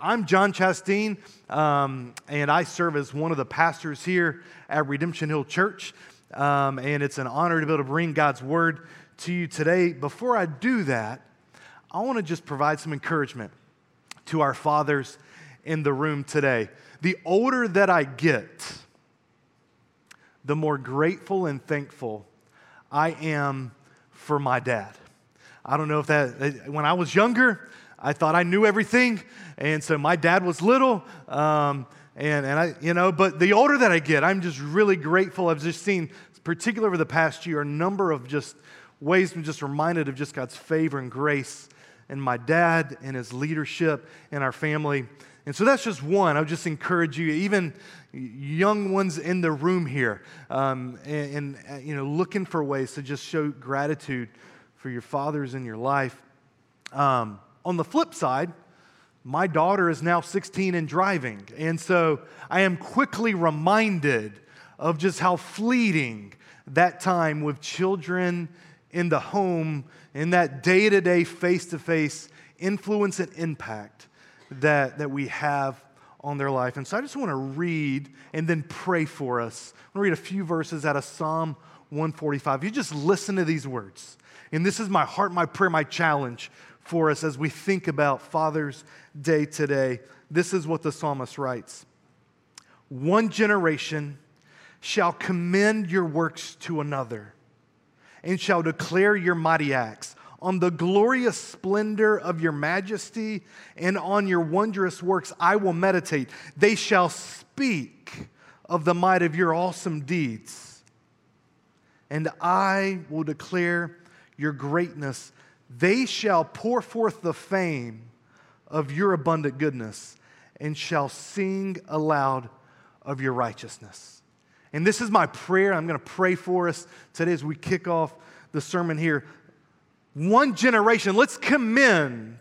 I'm John Chastain, um, and I serve as one of the pastors here at Redemption Hill Church. Um, and it's an honor to be able to bring God's word to you today. Before I do that, I want to just provide some encouragement to our fathers in the room today. The older that I get, the more grateful and thankful I am for my dad. I don't know if that, when I was younger, I thought I knew everything. And so my dad was little. Um, and, and I, you know, but the older that I get, I'm just really grateful. I've just seen, particularly over the past year, a number of just ways I'm just reminded of just God's favor and grace and my dad and his leadership and our family. And so that's just one. I would just encourage you, even young ones in the room here, um, and, and, uh, you know, looking for ways to just show gratitude for your fathers in your life. Um, on the flip side, my daughter is now 16 and driving. And so I am quickly reminded of just how fleeting that time with children in the home, in that day to day, face to face influence and impact that, that we have on their life. And so I just want to read and then pray for us. I'm going to read a few verses out of Psalm 145. You just listen to these words. And this is my heart, my prayer, my challenge for us as we think about Father's Day today. This is what the psalmist writes One generation shall commend your works to another and shall declare your mighty acts. On the glorious splendor of your majesty and on your wondrous works I will meditate. They shall speak of the might of your awesome deeds. And I will declare your greatness they shall pour forth the fame of your abundant goodness and shall sing aloud of your righteousness. And this is my prayer. I'm going to pray for us today as we kick off the sermon here. One generation, let's commend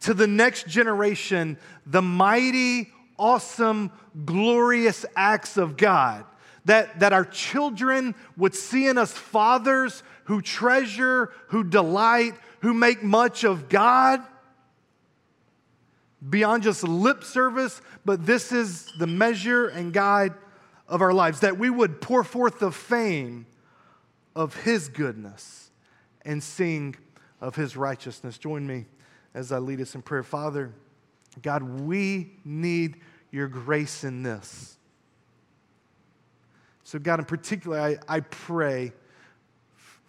to the next generation the mighty, awesome, glorious acts of God. That, that our children would see in us fathers who treasure, who delight, who make much of God beyond just lip service, but this is the measure and guide of our lives, that we would pour forth the fame of His goodness and sing of His righteousness. Join me as I lead us in prayer. Father, God, we need your grace in this. So, God, in particular, I, I pray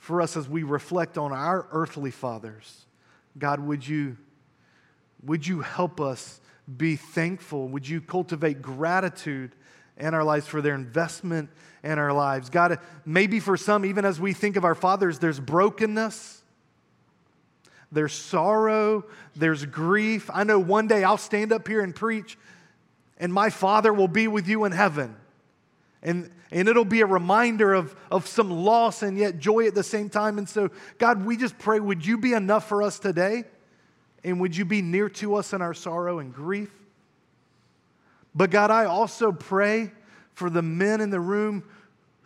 for us as we reflect on our earthly fathers. God, would you, would you help us be thankful? Would you cultivate gratitude in our lives for their investment in our lives? God, maybe for some, even as we think of our fathers, there's brokenness, there's sorrow, there's grief. I know one day I'll stand up here and preach, and my father will be with you in heaven. And, and it'll be a reminder of, of some loss and yet joy at the same time. And so, God, we just pray, would you be enough for us today? And would you be near to us in our sorrow and grief? But God, I also pray for the men in the room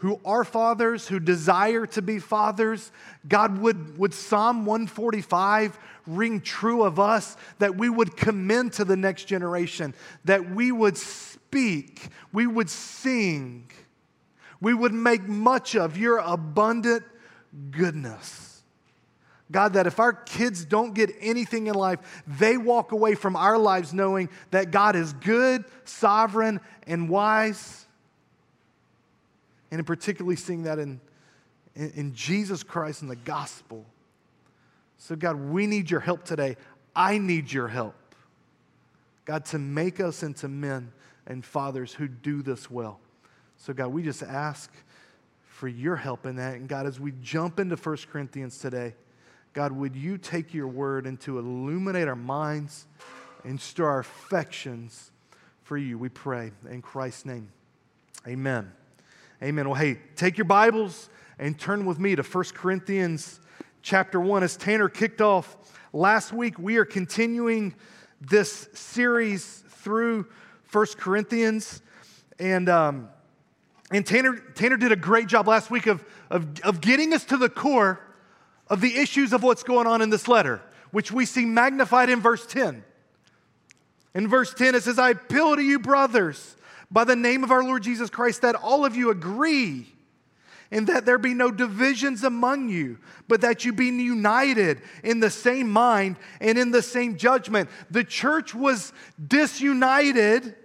who are fathers, who desire to be fathers. God, would, would Psalm 145 ring true of us that we would commend to the next generation, that we would speak, we would sing, we would make much of your abundant goodness. God, that if our kids don't get anything in life, they walk away from our lives knowing that God is good, sovereign, and wise. And in particularly seeing that in, in, in Jesus Christ and the gospel. So, God, we need your help today. I need your help. God, to make us into men and fathers who do this well. So, God, we just ask for your help in that. And, God, as we jump into 1 Corinthians today, God, would you take your word and to illuminate our minds and stir our affections for you? We pray in Christ's name. Amen. Amen. Well, hey, take your Bibles and turn with me to 1 Corinthians chapter 1. As Tanner kicked off last week, we are continuing this series through First Corinthians. And, um, and Tanner, Tanner did a great job last week of, of, of getting us to the core of the issues of what's going on in this letter, which we see magnified in verse 10. In verse 10, it says, I appeal to you, brothers, by the name of our Lord Jesus Christ, that all of you agree and that there be no divisions among you, but that you be united in the same mind and in the same judgment. The church was disunited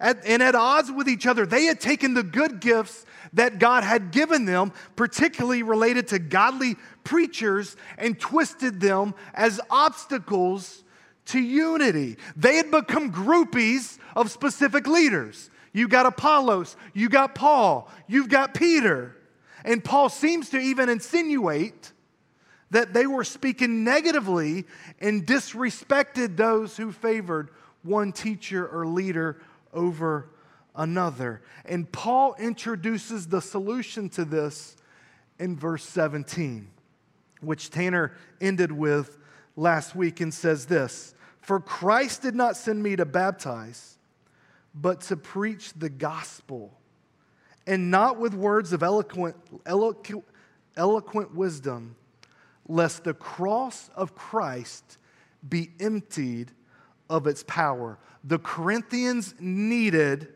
at, and at odds with each other. They had taken the good gifts that God had given them, particularly related to godly preachers, and twisted them as obstacles to unity. They had become groupies of specific leaders. You got Apollos, you got Paul, you've got Peter. And Paul seems to even insinuate that they were speaking negatively and disrespected those who favored one teacher or leader over another. And Paul introduces the solution to this in verse 17, which Tanner ended with last week and says this For Christ did not send me to baptize but to preach the gospel, and not with words of eloquent, eloquent, eloquent wisdom, lest the cross of Christ be emptied of its power. The Corinthians needed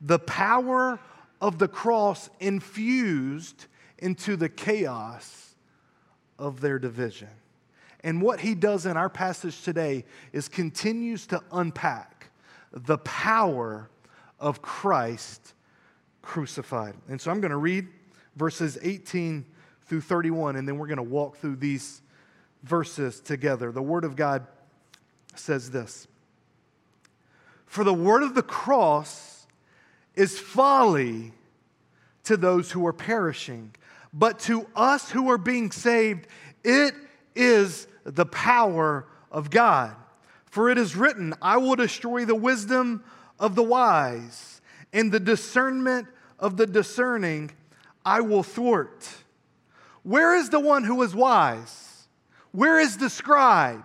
the power of the cross infused into the chaos of their division. And what he does in our passage today is continues to unpack the power of Christ crucified. And so I'm going to read verses 18 through 31, and then we're going to walk through these verses together. The Word of God says this For the word of the cross is folly to those who are perishing, but to us who are being saved, it is the power of God. For it is written, I will destroy the wisdom of the wise, and the discernment of the discerning I will thwart. Where is the one who is wise? Where is the scribe?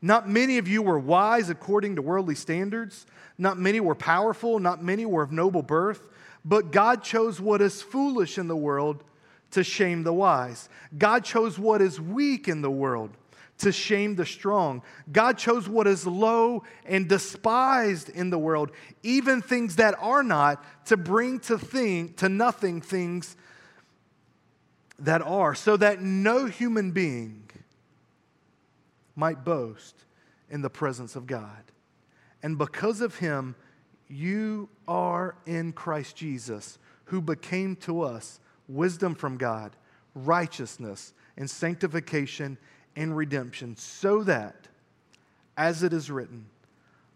Not many of you were wise according to worldly standards. Not many were powerful. Not many were of noble birth. But God chose what is foolish in the world to shame the wise. God chose what is weak in the world to shame the strong. God chose what is low and despised in the world, even things that are not, to bring to thing to nothing things that are, so that no human being might boast in the presence of God. And because of him, you are in Christ Jesus, who became to us wisdom from God, righteousness, and sanctification and redemption, so that, as it is written,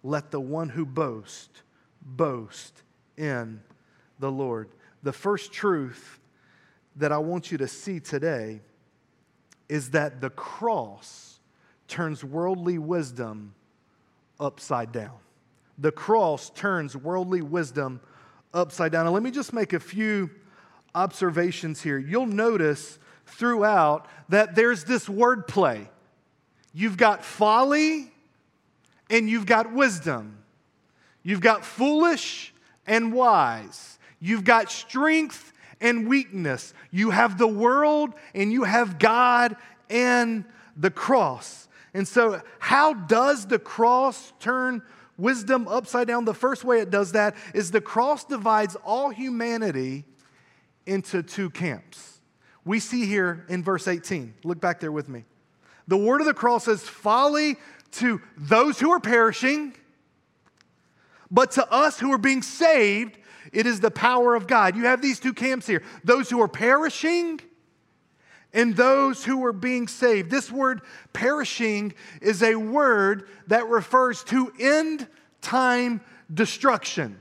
let the one who boasts boast in the Lord. The first truth that I want you to see today is that the cross turns worldly wisdom upside down. The cross turns worldly wisdom upside down. And let me just make a few observations here. You'll notice throughout that there's this word play. You've got folly and you've got wisdom. You've got foolish and wise. You've got strength and weakness. You have the world and you have God and the cross. And so, how does the cross turn wisdom upside down? The first way it does that is the cross divides all humanity into two camps we see here in verse 18. Look back there with me. The word of the cross says, folly to those who are perishing, but to us who are being saved, it is the power of God. You have these two camps here those who are perishing and those who are being saved. This word perishing is a word that refers to end time destruction.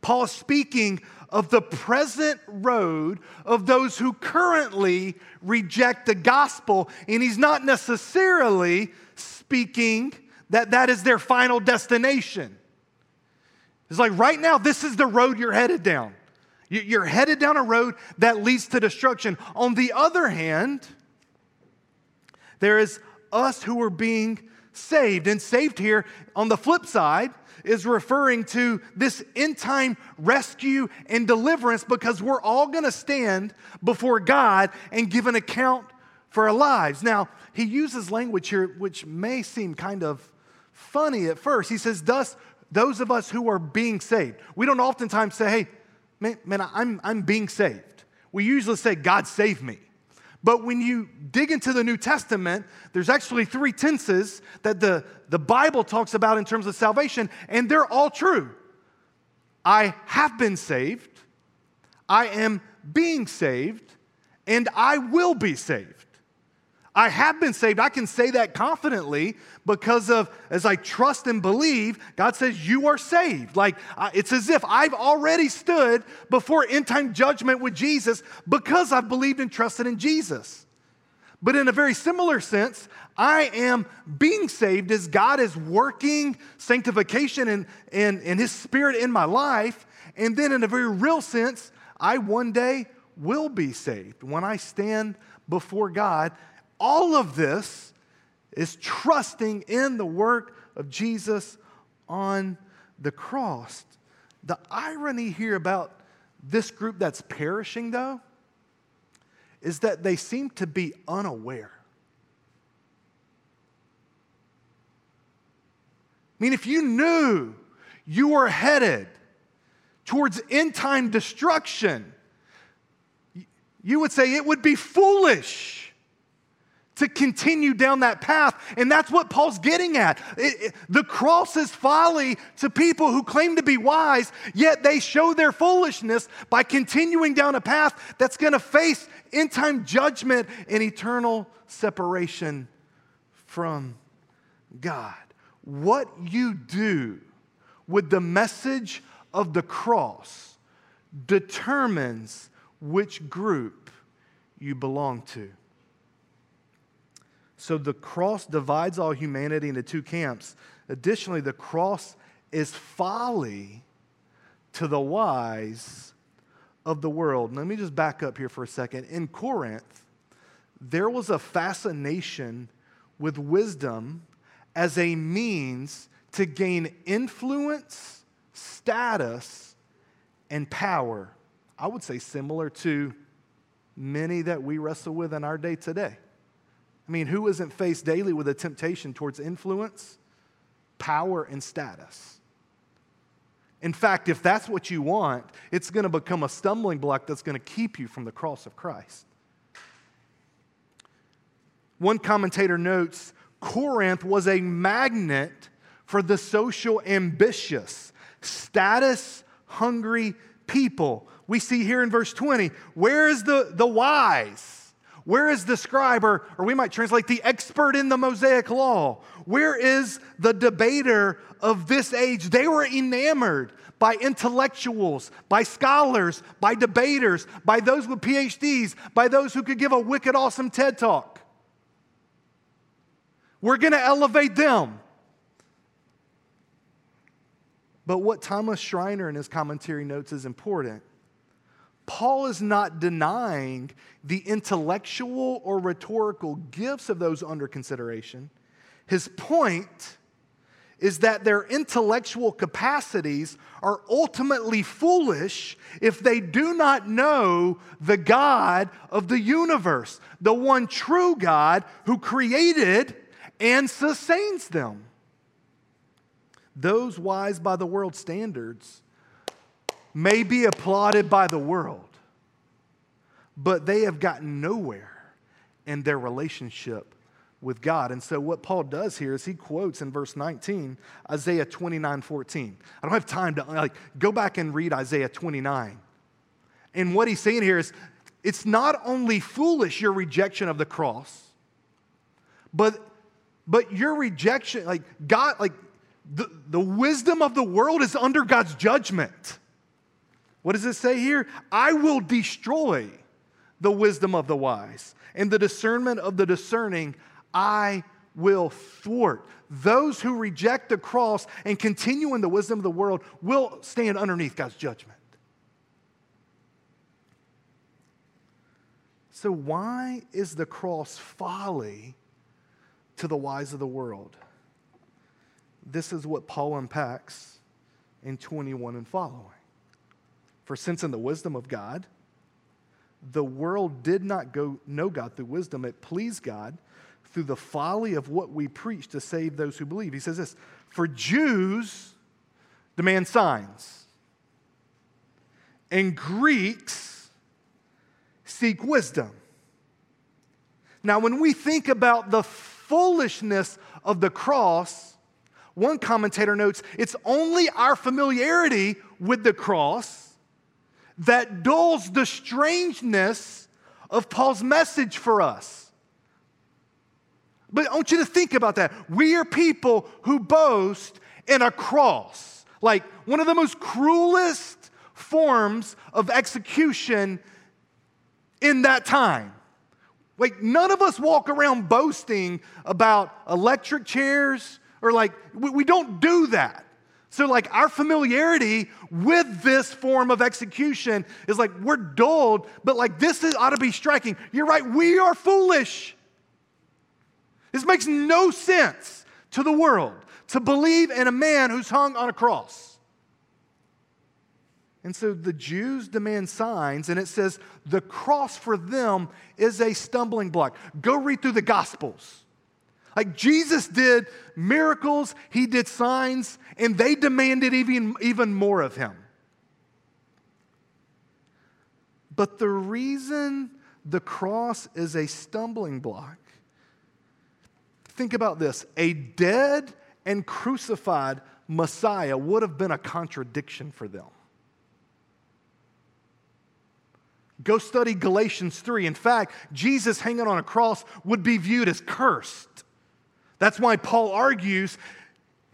Paul speaking of the present road of those who currently reject the gospel, and he's not necessarily speaking that that is their final destination. It's like right now, this is the road you're headed down. You're headed down a road that leads to destruction. On the other hand, there is us who are being saved. And saved here, on the flip side, is referring to this end time rescue and deliverance because we're all going to stand before God and give an account for our lives. Now, he uses language here which may seem kind of funny at first. He says, Thus, those of us who are being saved. We don't oftentimes say, Hey, man, man I'm, I'm being saved. We usually say, God save me. But when you dig into the New Testament, there's actually three tenses that the, the Bible talks about in terms of salvation, and they're all true. I have been saved, I am being saved, and I will be saved. I have been saved. I can say that confidently because of, as I trust and believe, God says, You are saved. Like, it's as if I've already stood before end time judgment with Jesus because I've believed and trusted in Jesus. But in a very similar sense, I am being saved as God is working sanctification and, and, and His Spirit in my life. And then, in a very real sense, I one day will be saved when I stand before God all of this is trusting in the work of Jesus on the cross. The irony here about this group that's perishing, though, is that they seem to be unaware. I mean, if you knew you were headed towards end time destruction, you would say it would be foolish to continue down that path. And that's what Paul's getting at. It, it, the cross is folly to people who claim to be wise, yet they show their foolishness by continuing down a path that's going to face end time judgment and eternal separation from God. What you do with the message of the cross determines which group you belong to. So the cross divides all humanity into two camps. Additionally, the cross is folly to the wise of the world. Let me just back up here for a second. In Corinth, there was a fascination with wisdom as a means to gain influence, status, and power. I would say similar to many that we wrestle with in our day today. I mean, who isn't faced daily with a temptation towards influence, power, and status? In fact, if that's what you want, it's going to become a stumbling block that's going to keep you from the cross of Christ. One commentator notes Corinth was a magnet for the social ambitious, status hungry people. We see here in verse 20 where is the, the wise? Where is the scribe, or, or we might translate the expert in the Mosaic law? Where is the debater of this age? They were enamored by intellectuals, by scholars, by debaters, by those with PhDs, by those who could give a wicked awesome TED talk. We're going to elevate them. But what Thomas Schreiner in his commentary notes is important Paul is not denying the intellectual or rhetorical gifts of those under consideration. His point is that their intellectual capacities are ultimately foolish if they do not know the God of the universe, the one true God who created and sustains them. Those wise by the world's standards may be applauded by the world, but they have gotten nowhere in their relationship with God. And so, what Paul does here is he quotes in verse 19 Isaiah 29 14. I don't have time to like go back and read Isaiah 29. And what he's saying here is it's not only foolish your rejection of the cross, but but your rejection, like God, like the, the wisdom of the world is under God's judgment. What does it say here? I will destroy the wisdom of the wise, and the discernment of the discerning I will thwart. Those who reject the cross and continue in the wisdom of the world will stand underneath God's judgment. So, why is the cross folly to the wise of the world? This is what Paul unpacks in 21 and following. For since in the wisdom of God, the world did not go know God through wisdom, it pleased God through the folly of what we preach to save those who believe. He says this For Jews demand signs, and Greeks seek wisdom. Now, when we think about the foolishness of the cross, one commentator notes it's only our familiarity with the cross that dulls the strangeness of Paul's message for us. But I want you to think about that. We are people who boast in a cross, like one of the most cruelest forms of execution in that time. Like, none of us walk around boasting about electric chairs or like, we, we don't do that. So, like, our familiarity with this form of execution is like we're dulled, but like this is, ought to be striking. You're right, we are foolish. This makes no sense to the world to believe in a man who's hung on a cross. And so the Jews demand signs, and it says the cross for them is a stumbling block. Go read through the Gospels. Like Jesus did miracles, he did signs, and they demanded even, even more of him. But the reason the cross is a stumbling block, think about this a dead and crucified Messiah would have been a contradiction for them. Go study Galatians 3. In fact, Jesus hanging on a cross would be viewed as cursed. That's why Paul argues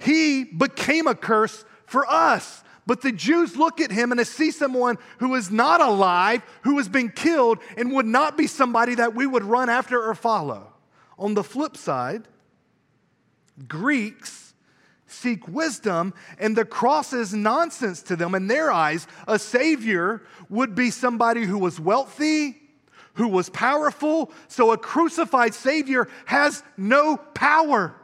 he became a curse for us. But the Jews look at him and they see someone who is not alive, who has been killed, and would not be somebody that we would run after or follow. On the flip side, Greeks seek wisdom, and the cross is nonsense to them. In their eyes, a Savior would be somebody who was wealthy, who was powerful, so a crucified Savior has no power.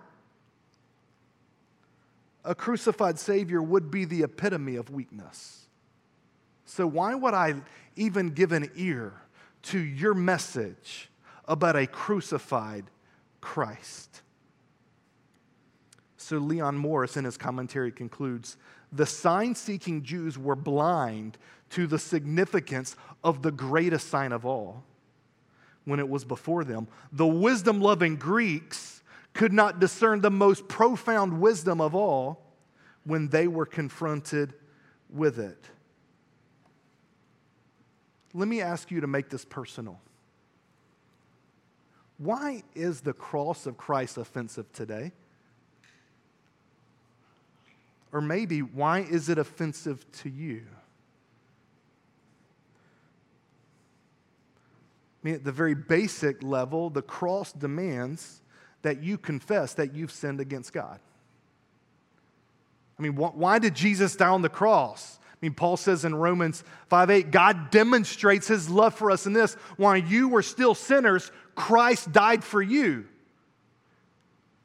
A crucified Savior would be the epitome of weakness. So, why would I even give an ear to your message about a crucified Christ? So, Leon Morris in his commentary concludes the sign seeking Jews were blind to the significance of the greatest sign of all when it was before them. The wisdom loving Greeks could not discern the most profound wisdom of all when they were confronted with it. Let me ask you to make this personal. Why is the cross of Christ offensive today? Or maybe, why is it offensive to you? I mean, at the very basic level, the cross demands that you confess that you've sinned against God. I mean, why did Jesus die on the cross? I mean, Paul says in Romans 5 8, God demonstrates his love for us in this. While you were still sinners, Christ died for you.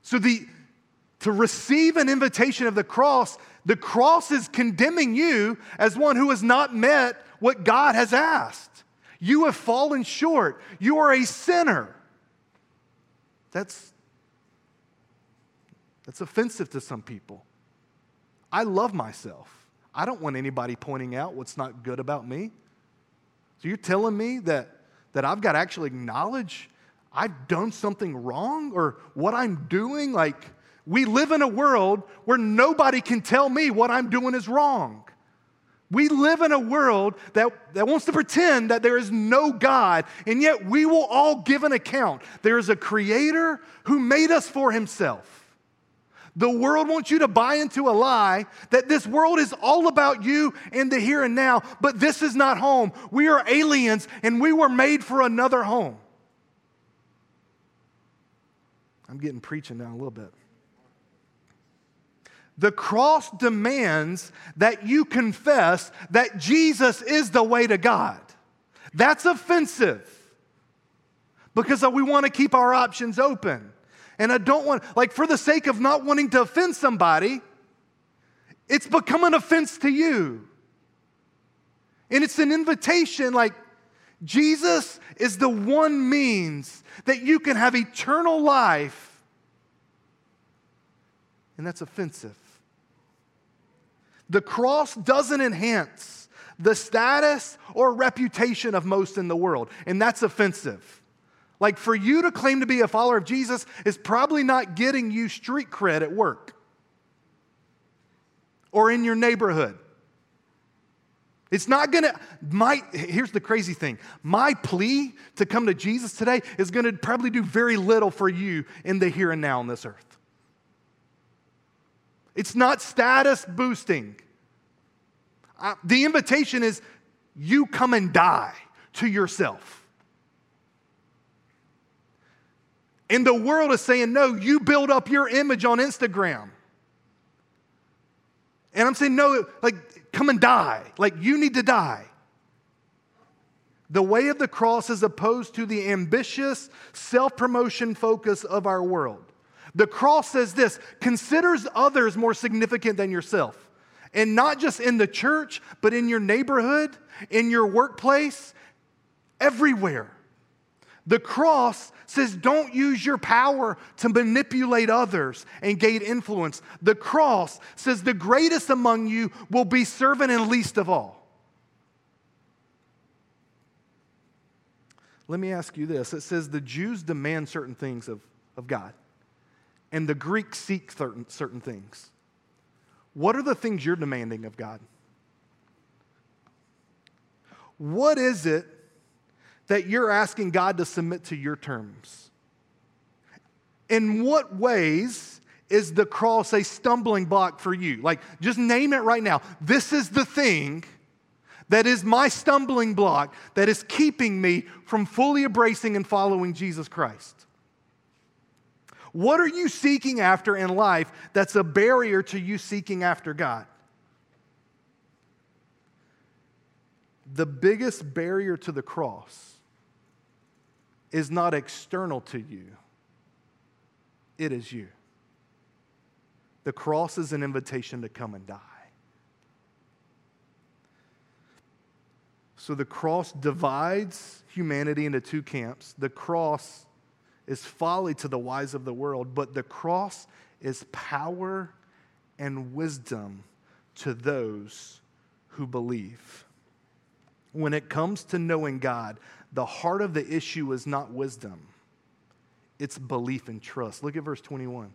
So, the, to receive an invitation of the cross, the cross is condemning you as one who has not met what God has asked. You have fallen short. You are a sinner. That's, that's offensive to some people. I love myself. I don't want anybody pointing out what's not good about me. So you're telling me that, that I've got to actually acknowledge I've done something wrong or what I'm doing. Like, we live in a world where nobody can tell me what I'm doing is wrong. We live in a world that, that wants to pretend that there is no God, and yet we will all give an account. There is a creator who made us for himself. The world wants you to buy into a lie that this world is all about you and the here and now, but this is not home. We are aliens and we were made for another home. I'm getting preaching now a little bit. The cross demands that you confess that Jesus is the way to God. That's offensive because we want to keep our options open. And I don't want, like, for the sake of not wanting to offend somebody, it's become an offense to you. And it's an invitation, like, Jesus is the one means that you can have eternal life. And that's offensive. The cross doesn't enhance the status or reputation of most in the world, and that's offensive. Like for you to claim to be a follower of Jesus is probably not getting you street cred at work or in your neighborhood. It's not gonna, my, here's the crazy thing. My plea to come to Jesus today is gonna probably do very little for you in the here and now on this earth. It's not status boosting. Uh, the invitation is you come and die to yourself. And the world is saying, no, you build up your image on Instagram. And I'm saying, no, like, come and die. Like, you need to die. The way of the cross is opposed to the ambitious self promotion focus of our world. The cross says this considers others more significant than yourself. And not just in the church, but in your neighborhood, in your workplace, everywhere. The cross says don't use your power to manipulate others and gain influence. The cross says the greatest among you will be servant and least of all. Let me ask you this it says the Jews demand certain things of, of God and the Greeks seek certain, certain things. What are the things you're demanding of God? What is it that you're asking God to submit to your terms? In what ways is the cross a stumbling block for you? Like, just name it right now. This is the thing that is my stumbling block that is keeping me from fully embracing and following Jesus Christ. What are you seeking after in life that's a barrier to you seeking after God? The biggest barrier to the cross is not external to you, it is you. The cross is an invitation to come and die. So the cross divides humanity into two camps. The cross is folly to the wise of the world, but the cross is power and wisdom to those who believe. When it comes to knowing God, the heart of the issue is not wisdom, it's belief and trust. Look at verse 21.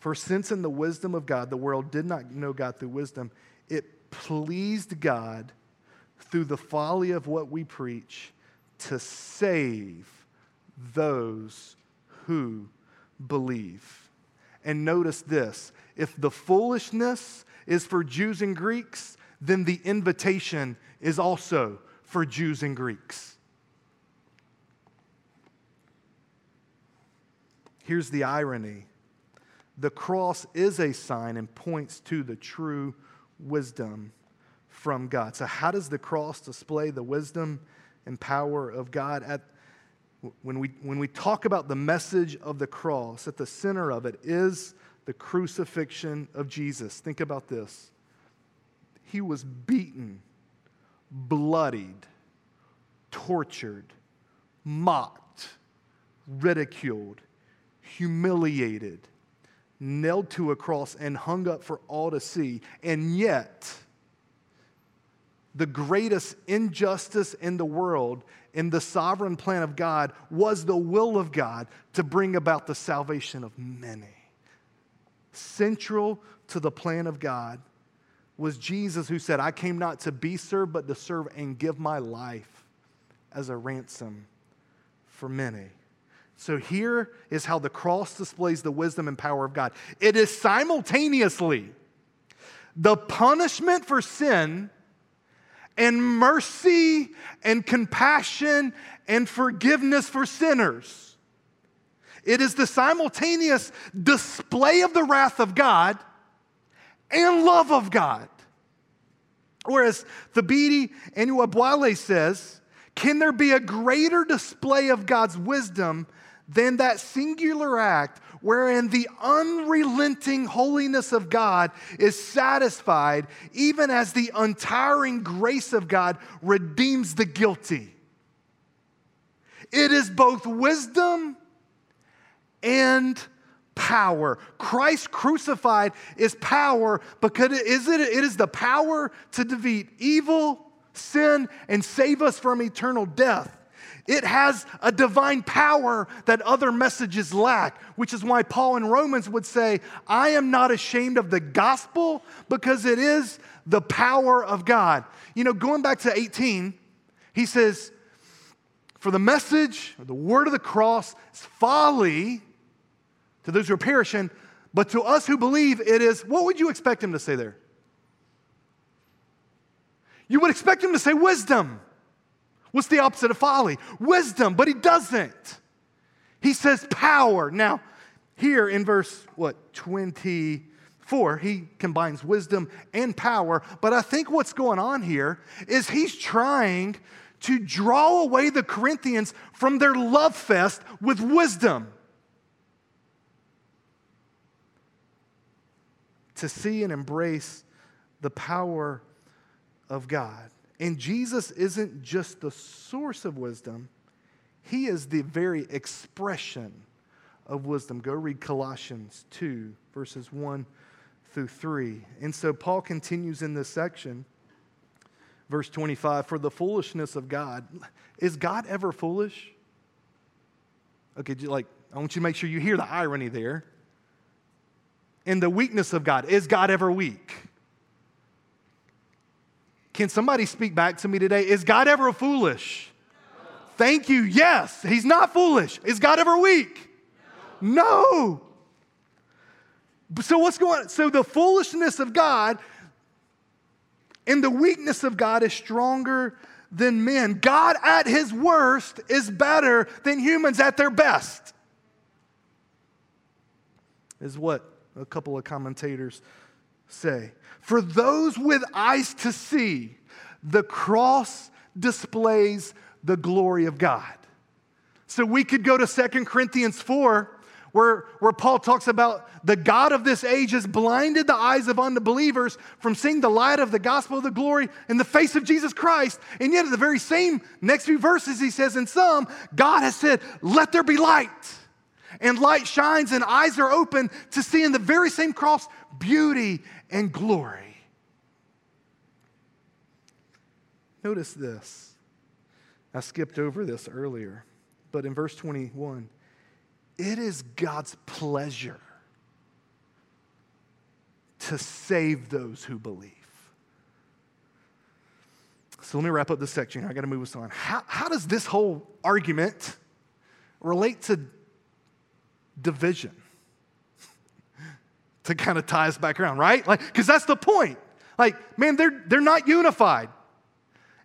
For since in the wisdom of God, the world did not know God through wisdom, it pleased God through the folly of what we preach to save those who believe. And notice this if the foolishness is for Jews and Greeks, then the invitation is also for Jews and Greeks. Here's the irony the cross is a sign and points to the true wisdom from God. So, how does the cross display the wisdom and power of God. At, when, we, when we talk about the message of the cross, at the center of it is the crucifixion of Jesus. Think about this. He was beaten, bloodied, tortured, mocked, ridiculed, humiliated, nailed to a cross, and hung up for all to see. And yet, the greatest injustice in the world in the sovereign plan of God was the will of God to bring about the salvation of many. Central to the plan of God was Jesus who said, I came not to be served, but to serve and give my life as a ransom for many. So here is how the cross displays the wisdom and power of God it is simultaneously the punishment for sin and mercy and compassion and forgiveness for sinners. It is the simultaneous display of the wrath of God and love of God. Whereas Thabiti Anyabwile says, can there be a greater display of God's wisdom than that singular act wherein the unrelenting holiness of God is satisfied, even as the untiring grace of God redeems the guilty. It is both wisdom and power. Christ crucified is power because it is, it, it is the power to defeat evil, sin, and save us from eternal death. It has a divine power that other messages lack, which is why Paul in Romans would say, I am not ashamed of the gospel because it is the power of God. You know, going back to 18, he says, For the message, the word of the cross, is folly to those who are perishing, but to us who believe, it is, what would you expect him to say there? You would expect him to say wisdom. What's the opposite of folly? Wisdom, but he doesn't. He says power. Now, here in verse what 24, he combines wisdom and power, but I think what's going on here is he's trying to draw away the Corinthians from their love fest with wisdom. To see and embrace the power of God. And Jesus isn't just the source of wisdom, he is the very expression of wisdom. Go read Colossians 2, verses 1 through 3. And so Paul continues in this section, verse 25 For the foolishness of God, is God ever foolish? Okay, like, I want you to make sure you hear the irony there. In the weakness of God, is God ever weak? Can somebody speak back to me today? Is God ever foolish? Thank you. Yes, he's not foolish. Is God ever weak? No. So what's going on? So the foolishness of God and the weakness of God is stronger than men. God at his worst is better than humans at their best. Is what a couple of commentators say. For those with eyes to see, the cross displays the glory of God. So we could go to Second Corinthians 4, where, where Paul talks about the God of this age has blinded the eyes of unbelievers from seeing the light of the gospel of the glory in the face of Jesus Christ. And yet, at the very same next few verses, he says, In some, God has said, Let there be light. And light shines, and eyes are open to see in the very same cross beauty and glory. Notice this. I skipped over this earlier, but in verse 21, it is God's pleasure to save those who believe. So let me wrap up this section. I got to move us on. How, how does this whole argument relate to division? to kind of tie us back around, right? Like, because that's the point. Like, man, they're, they're not unified.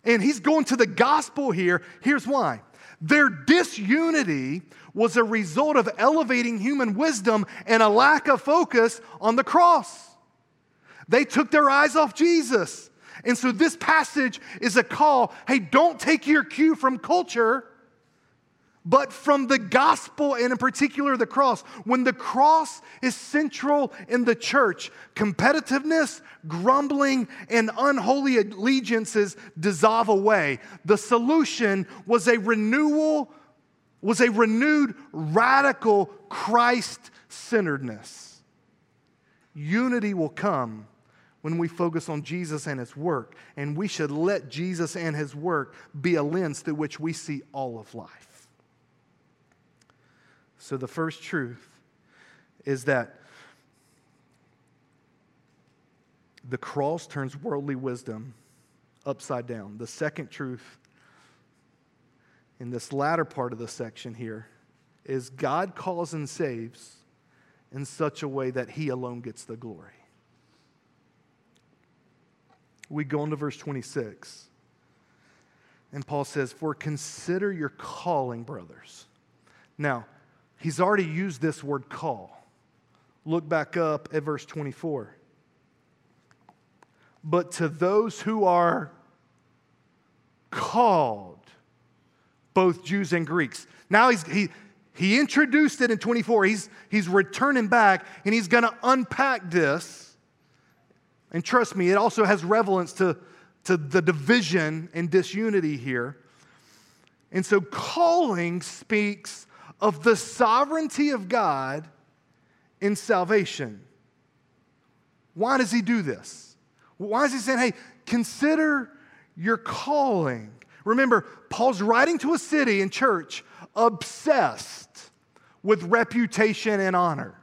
And he's going to the gospel here. Here's why their disunity was a result of elevating human wisdom and a lack of focus on the cross. They took their eyes off Jesus. And so this passage is a call hey, don't take your cue from culture but from the gospel and in particular the cross. When the cross is central in the church, competitiveness, grumbling, and unholy allegiances dissolve away. The solution was a renewal, was a renewed radical Christ centeredness. Unity will come when we focus on Jesus and his work. And we should let Jesus and his work be a lens through which we see all of life. So, the first truth is that the cross turns worldly wisdom upside down. The second truth in this latter part of the section here is God calls and saves in such a way that he alone gets the glory. We go into verse 26. And Paul says, For consider your calling, brothers. Now, he's already used this word call. Look back up at verse 24. But to those who are called, both Jews and Greeks. Now he's, he, he introduced it in 24. He's, he's returning back and he's going to unpack this and trust me, it also has relevance to, to the division and disunity here. And so, calling speaks of the sovereignty of God in salvation. Why does he do this? Why is he saying, hey, consider your calling? Remember, Paul's writing to a city and church obsessed with reputation and honor.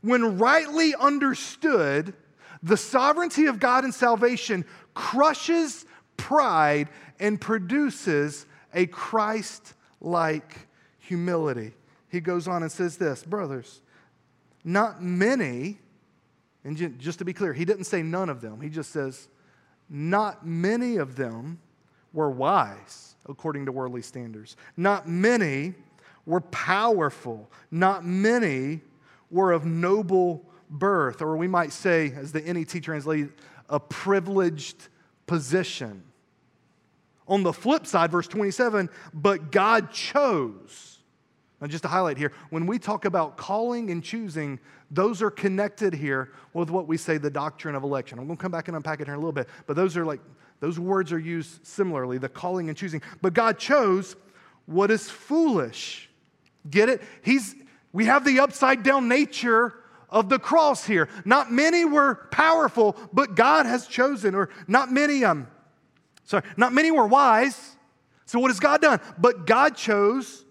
When rightly understood, the sovereignty of God in salvation crushes pride and produces a Christ like humility. He goes on and says this Brothers, not many, and just to be clear, he didn't say none of them. He just says, not many of them were wise according to worldly standards. Not many were powerful. Not many were of noble birth, or we might say, as the NET translates, a privileged position. On the flip side, verse 27, but God chose. Now, just to highlight here, when we talk about calling and choosing, those are connected here with what we say the doctrine of election. I'm going to come back and unpack it here in a little bit, but those are like, those words are used similarly the calling and choosing. But God chose what is foolish. Get it? He's, we have the upside down nature of the cross here. Not many were powerful, but God has chosen, or not many, um, sorry, not many were wise. So what has God done? But God chose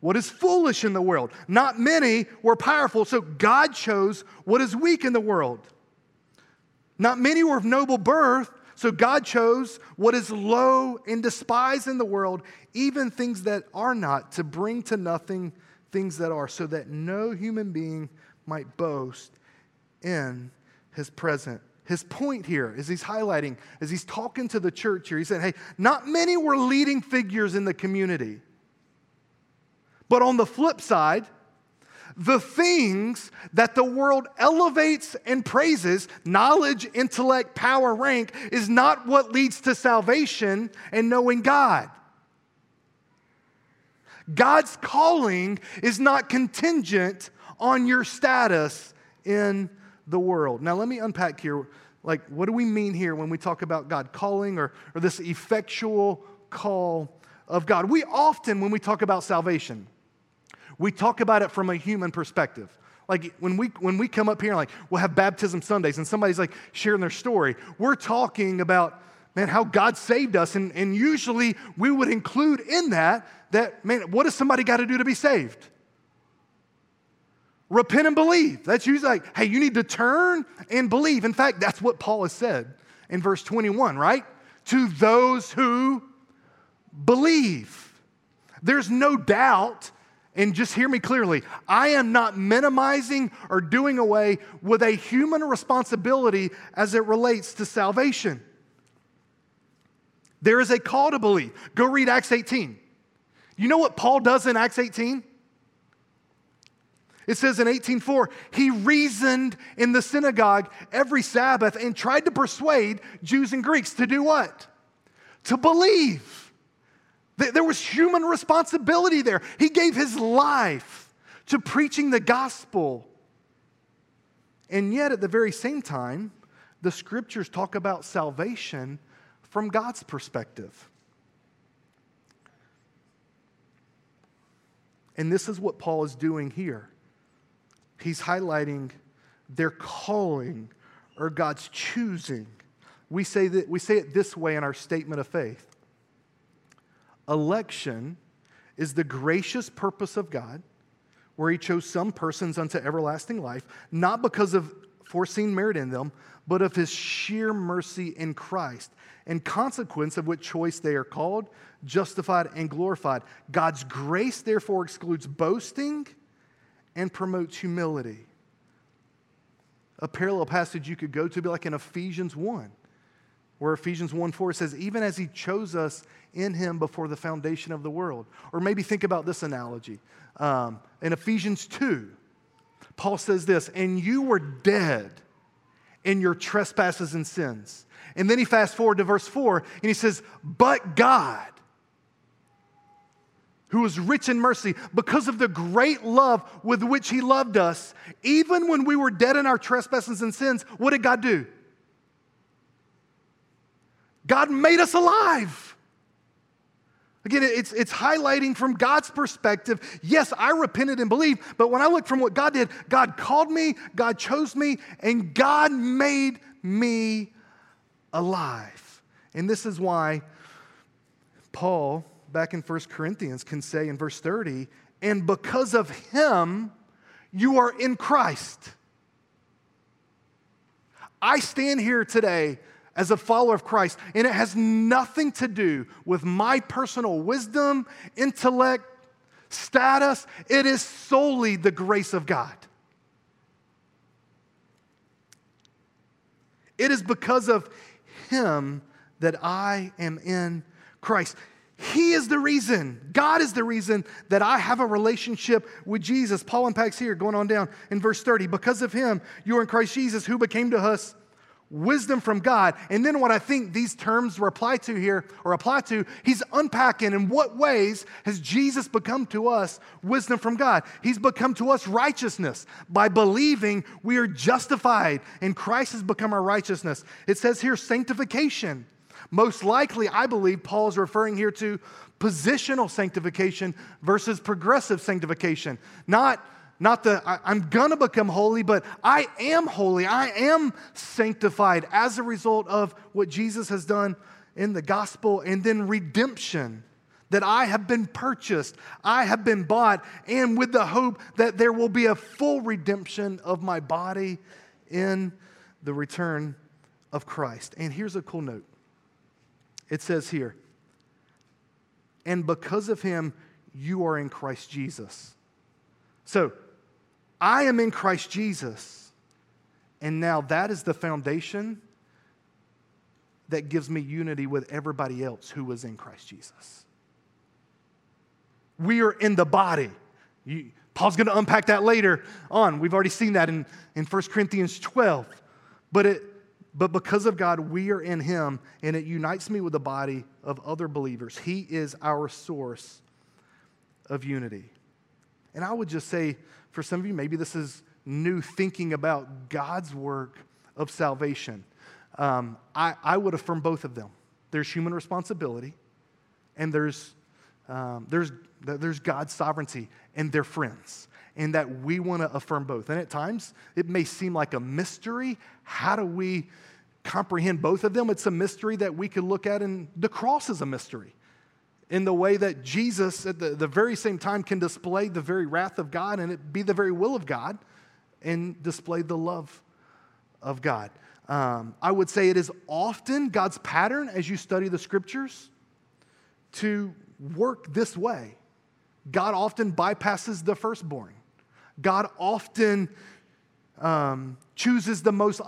what is foolish in the world. Not many were powerful, so God chose what is weak in the world. Not many were of noble birth, so God chose what is low and despised in the world, even things that are not, to bring to nothing things that are, so that no human being might boast in his present. His point here is he's highlighting, as he's talking to the church here, he said, Hey, not many were leading figures in the community. But on the flip side, the things that the world elevates and praises, knowledge, intellect, power, rank, is not what leads to salvation and knowing God. God's calling is not contingent on your status in the world. Now, let me unpack here. Like, what do we mean here when we talk about God calling or, or this effectual call of God? We often, when we talk about salvation, we talk about it from a human perspective. Like when we when we come up here and like we'll have baptism Sundays and somebody's like sharing their story, we're talking about man how God saved us, and, and usually we would include in that that man, what does somebody got to do to be saved? Repent and believe. That's usually like, hey, you need to turn and believe. In fact, that's what Paul has said in verse 21, right? To those who believe. There's no doubt, and just hear me clearly, I am not minimizing or doing away with a human responsibility as it relates to salvation. There is a call to believe. Go read Acts 18. You know what Paul does in Acts 18? It says in 18:4, he reasoned in the synagogue every Sabbath and tried to persuade Jews and Greeks to do what? To believe. There was human responsibility there. He gave his life to preaching the gospel. And yet, at the very same time, the scriptures talk about salvation from God's perspective. And this is what Paul is doing here he's highlighting their calling or God's choosing. We say, that, we say it this way in our statement of faith Election is the gracious purpose of God, where He chose some persons unto everlasting life, not because of foreseen merit in them, but of His sheer mercy in Christ, in consequence of which choice they are called, justified, and glorified. God's grace, therefore, excludes boasting and promotes humility. A parallel passage you could go to be like in Ephesians 1 where Ephesians 1 4 says, even as he chose us in him before the foundation of the world. Or maybe think about this analogy. Um, in Ephesians 2, Paul says this, and you were dead in your trespasses and sins. And then he fast forward to verse 4 and he says, But God, who was rich in mercy, because of the great love with which he loved us, even when we were dead in our trespasses and sins, what did God do? God made us alive. Again, it's, it's highlighting from God's perspective. Yes, I repented and believed, but when I look from what God did, God called me, God chose me, and God made me alive. And this is why Paul, back in 1 Corinthians, can say in verse 30, and because of him, you are in Christ. I stand here today as a follower of Christ. And it has nothing to do with my personal wisdom, intellect, status. It is solely the grace of God. It is because of Him that I am in Christ. He is the reason, God is the reason that I have a relationship with Jesus. Paul unpacks here, going on down in verse 30. Because of Him, you are in Christ Jesus, who became to us wisdom from God. And then what I think these terms reply to here or apply to, he's unpacking in what ways has Jesus become to us wisdom from God? He's become to us righteousness by believing we are justified and Christ has become our righteousness. It says here sanctification. Most likely, I believe Paul is referring here to positional sanctification versus progressive sanctification. Not not the I, I'm gonna become holy, but I am holy. I am sanctified as a result of what Jesus has done in the gospel and then redemption. That I have been purchased, I have been bought, and with the hope that there will be a full redemption of my body in the return of Christ. And here's a cool note it says here, and because of him, you are in Christ Jesus. So, I am in Christ Jesus. And now that is the foundation that gives me unity with everybody else who was in Christ Jesus. We are in the body. You, Paul's going to unpack that later on. We've already seen that in, in 1 Corinthians 12. But, it, but because of God, we are in Him, and it unites me with the body of other believers. He is our source of unity. And I would just say, for some of you, maybe this is new thinking about God's work of salvation. Um, I, I would affirm both of them. There's human responsibility, and there's, um, there's, there's God's sovereignty, and they're friends. And that we want to affirm both. And at times, it may seem like a mystery. How do we comprehend both of them? It's a mystery that we could look at, and the cross is a mystery in the way that Jesus, at the, the very same time, can display the very wrath of God and it be the very will of God and display the love of God. Um, I would say it is often God's pattern as you study the scriptures to work this way. God often bypasses the firstborn. God often um, chooses the most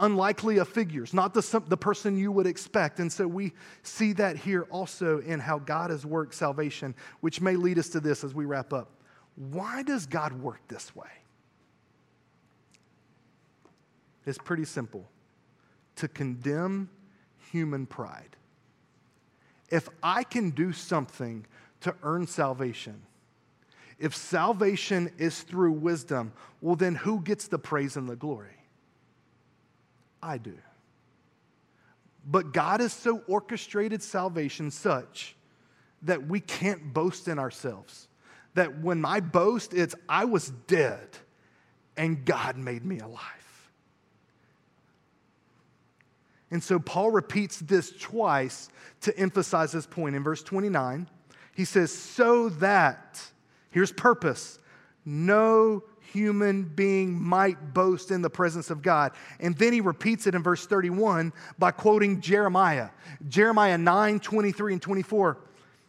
unlikely of figures, not the, the person you would expect. And so we see that here also in how God has worked salvation, which may lead us to this as we wrap up. Why does God work this way? It's pretty simple to condemn human pride. If I can do something to earn salvation, if salvation is through wisdom, well, then who gets the praise and the glory? I do. But God has so orchestrated salvation such that we can't boast in ourselves. That when my boast, it's I was dead and God made me alive. And so Paul repeats this twice to emphasize this point. In verse 29, he says, So that, here's purpose, no human being might boast in the presence of God. And then he repeats it in verse 31 by quoting Jeremiah. Jeremiah 9, 23 and 24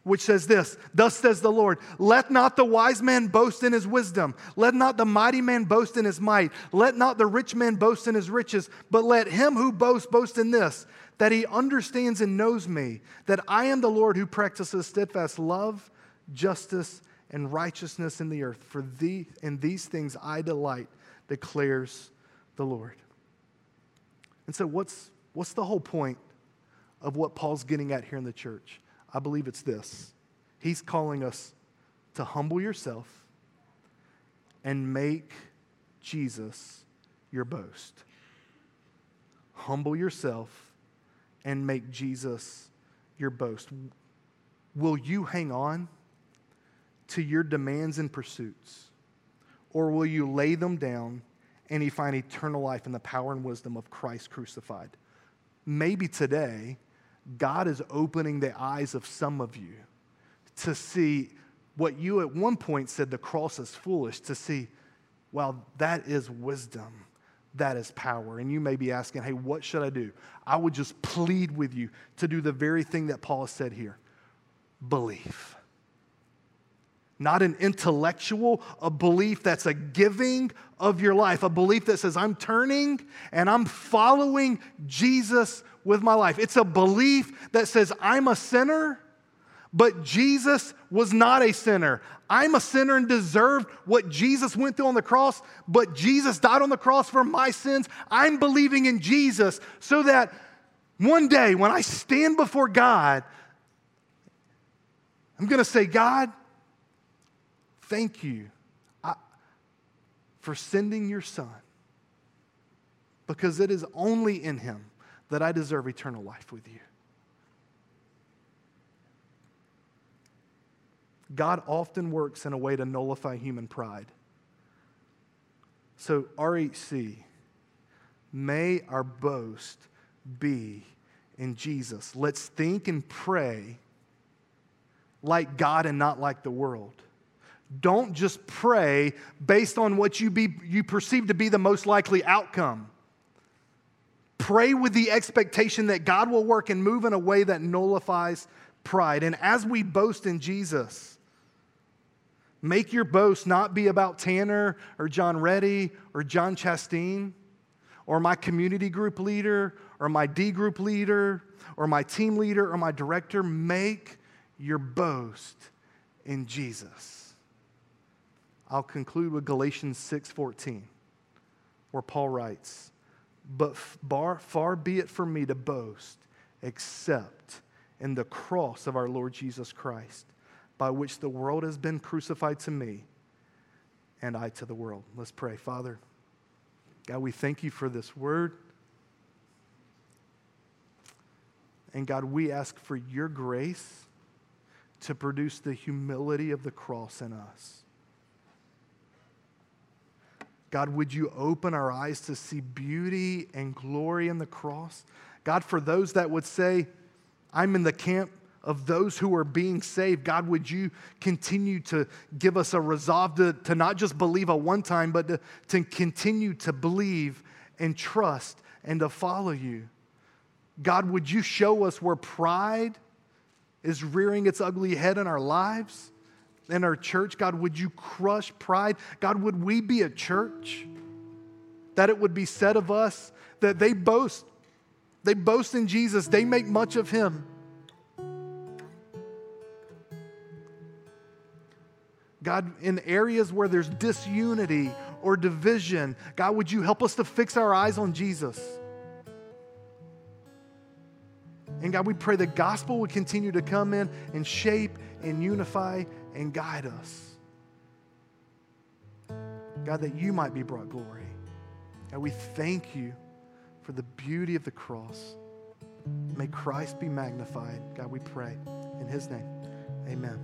which says this Thus says the Lord, let not the wise man boast in his wisdom, let not the mighty man boast in his might, let not the rich man boast in his riches, but let him who boasts boast in this, that he understands and knows me, that I am the Lord who practices steadfast love, justice, and righteousness in the earth. For thee, in these things I delight, declares the Lord. And so, what's, what's the whole point of what Paul's getting at here in the church? I believe it's this He's calling us to humble yourself and make Jesus your boast. Humble yourself and make Jesus your boast. Will you hang on to your demands and pursuits? Or will you lay them down and you find eternal life in the power and wisdom of Christ crucified? Maybe today God is opening the eyes of some of you to see what you at one point said the cross is foolish, to see, well, that is wisdom. That is power. And you may be asking, hey, what should I do? I would just plead with you to do the very thing that Paul said here believe. Not an intellectual, a belief that's a giving of your life, a belief that says, I'm turning and I'm following Jesus with my life. It's a belief that says, I'm a sinner, but Jesus was not a sinner. I'm a sinner and deserved what Jesus went through on the cross, but Jesus died on the cross for my sins. I'm believing in Jesus so that one day when I stand before God, I'm going to say, God, thank you for sending your son because it is only in him that I deserve eternal life with you. God often works in a way to nullify human pride. So, RHC, may our boast be in Jesus. Let's think and pray like God and not like the world. Don't just pray based on what you, be, you perceive to be the most likely outcome. Pray with the expectation that God will work and move in a way that nullifies pride. And as we boast in Jesus, make your boast not be about Tanner or John Reddy or John Chastain or my community group leader or my D group leader or my team leader or my director. Make your boast in Jesus. I'll conclude with Galatians 6:14 where Paul writes, but far, far be it from me to boast except in the cross of our Lord Jesus Christ, by which the world has been crucified to me and I to the world. Let's pray. Father, God, we thank you for this word. And God, we ask for your grace to produce the humility of the cross in us. God, would you open our eyes to see beauty and glory in the cross? God, for those that would say, I'm in the camp of those who are being saved, God, would you continue to give us a resolve to, to not just believe a one time, but to, to continue to believe and trust and to follow you? God, would you show us where pride is rearing its ugly head in our lives? In our church. God, would you crush pride? God, would we be a church that it would be said of us that they boast, they boast in Jesus, they make much of him. God, in areas where there's disunity or division, God, would you help us to fix our eyes on Jesus? And God, we pray the gospel would continue to come in and shape and unify and guide us. God, that you might be brought glory. And we thank you for the beauty of the cross. May Christ be magnified. God, we pray. In his name, amen.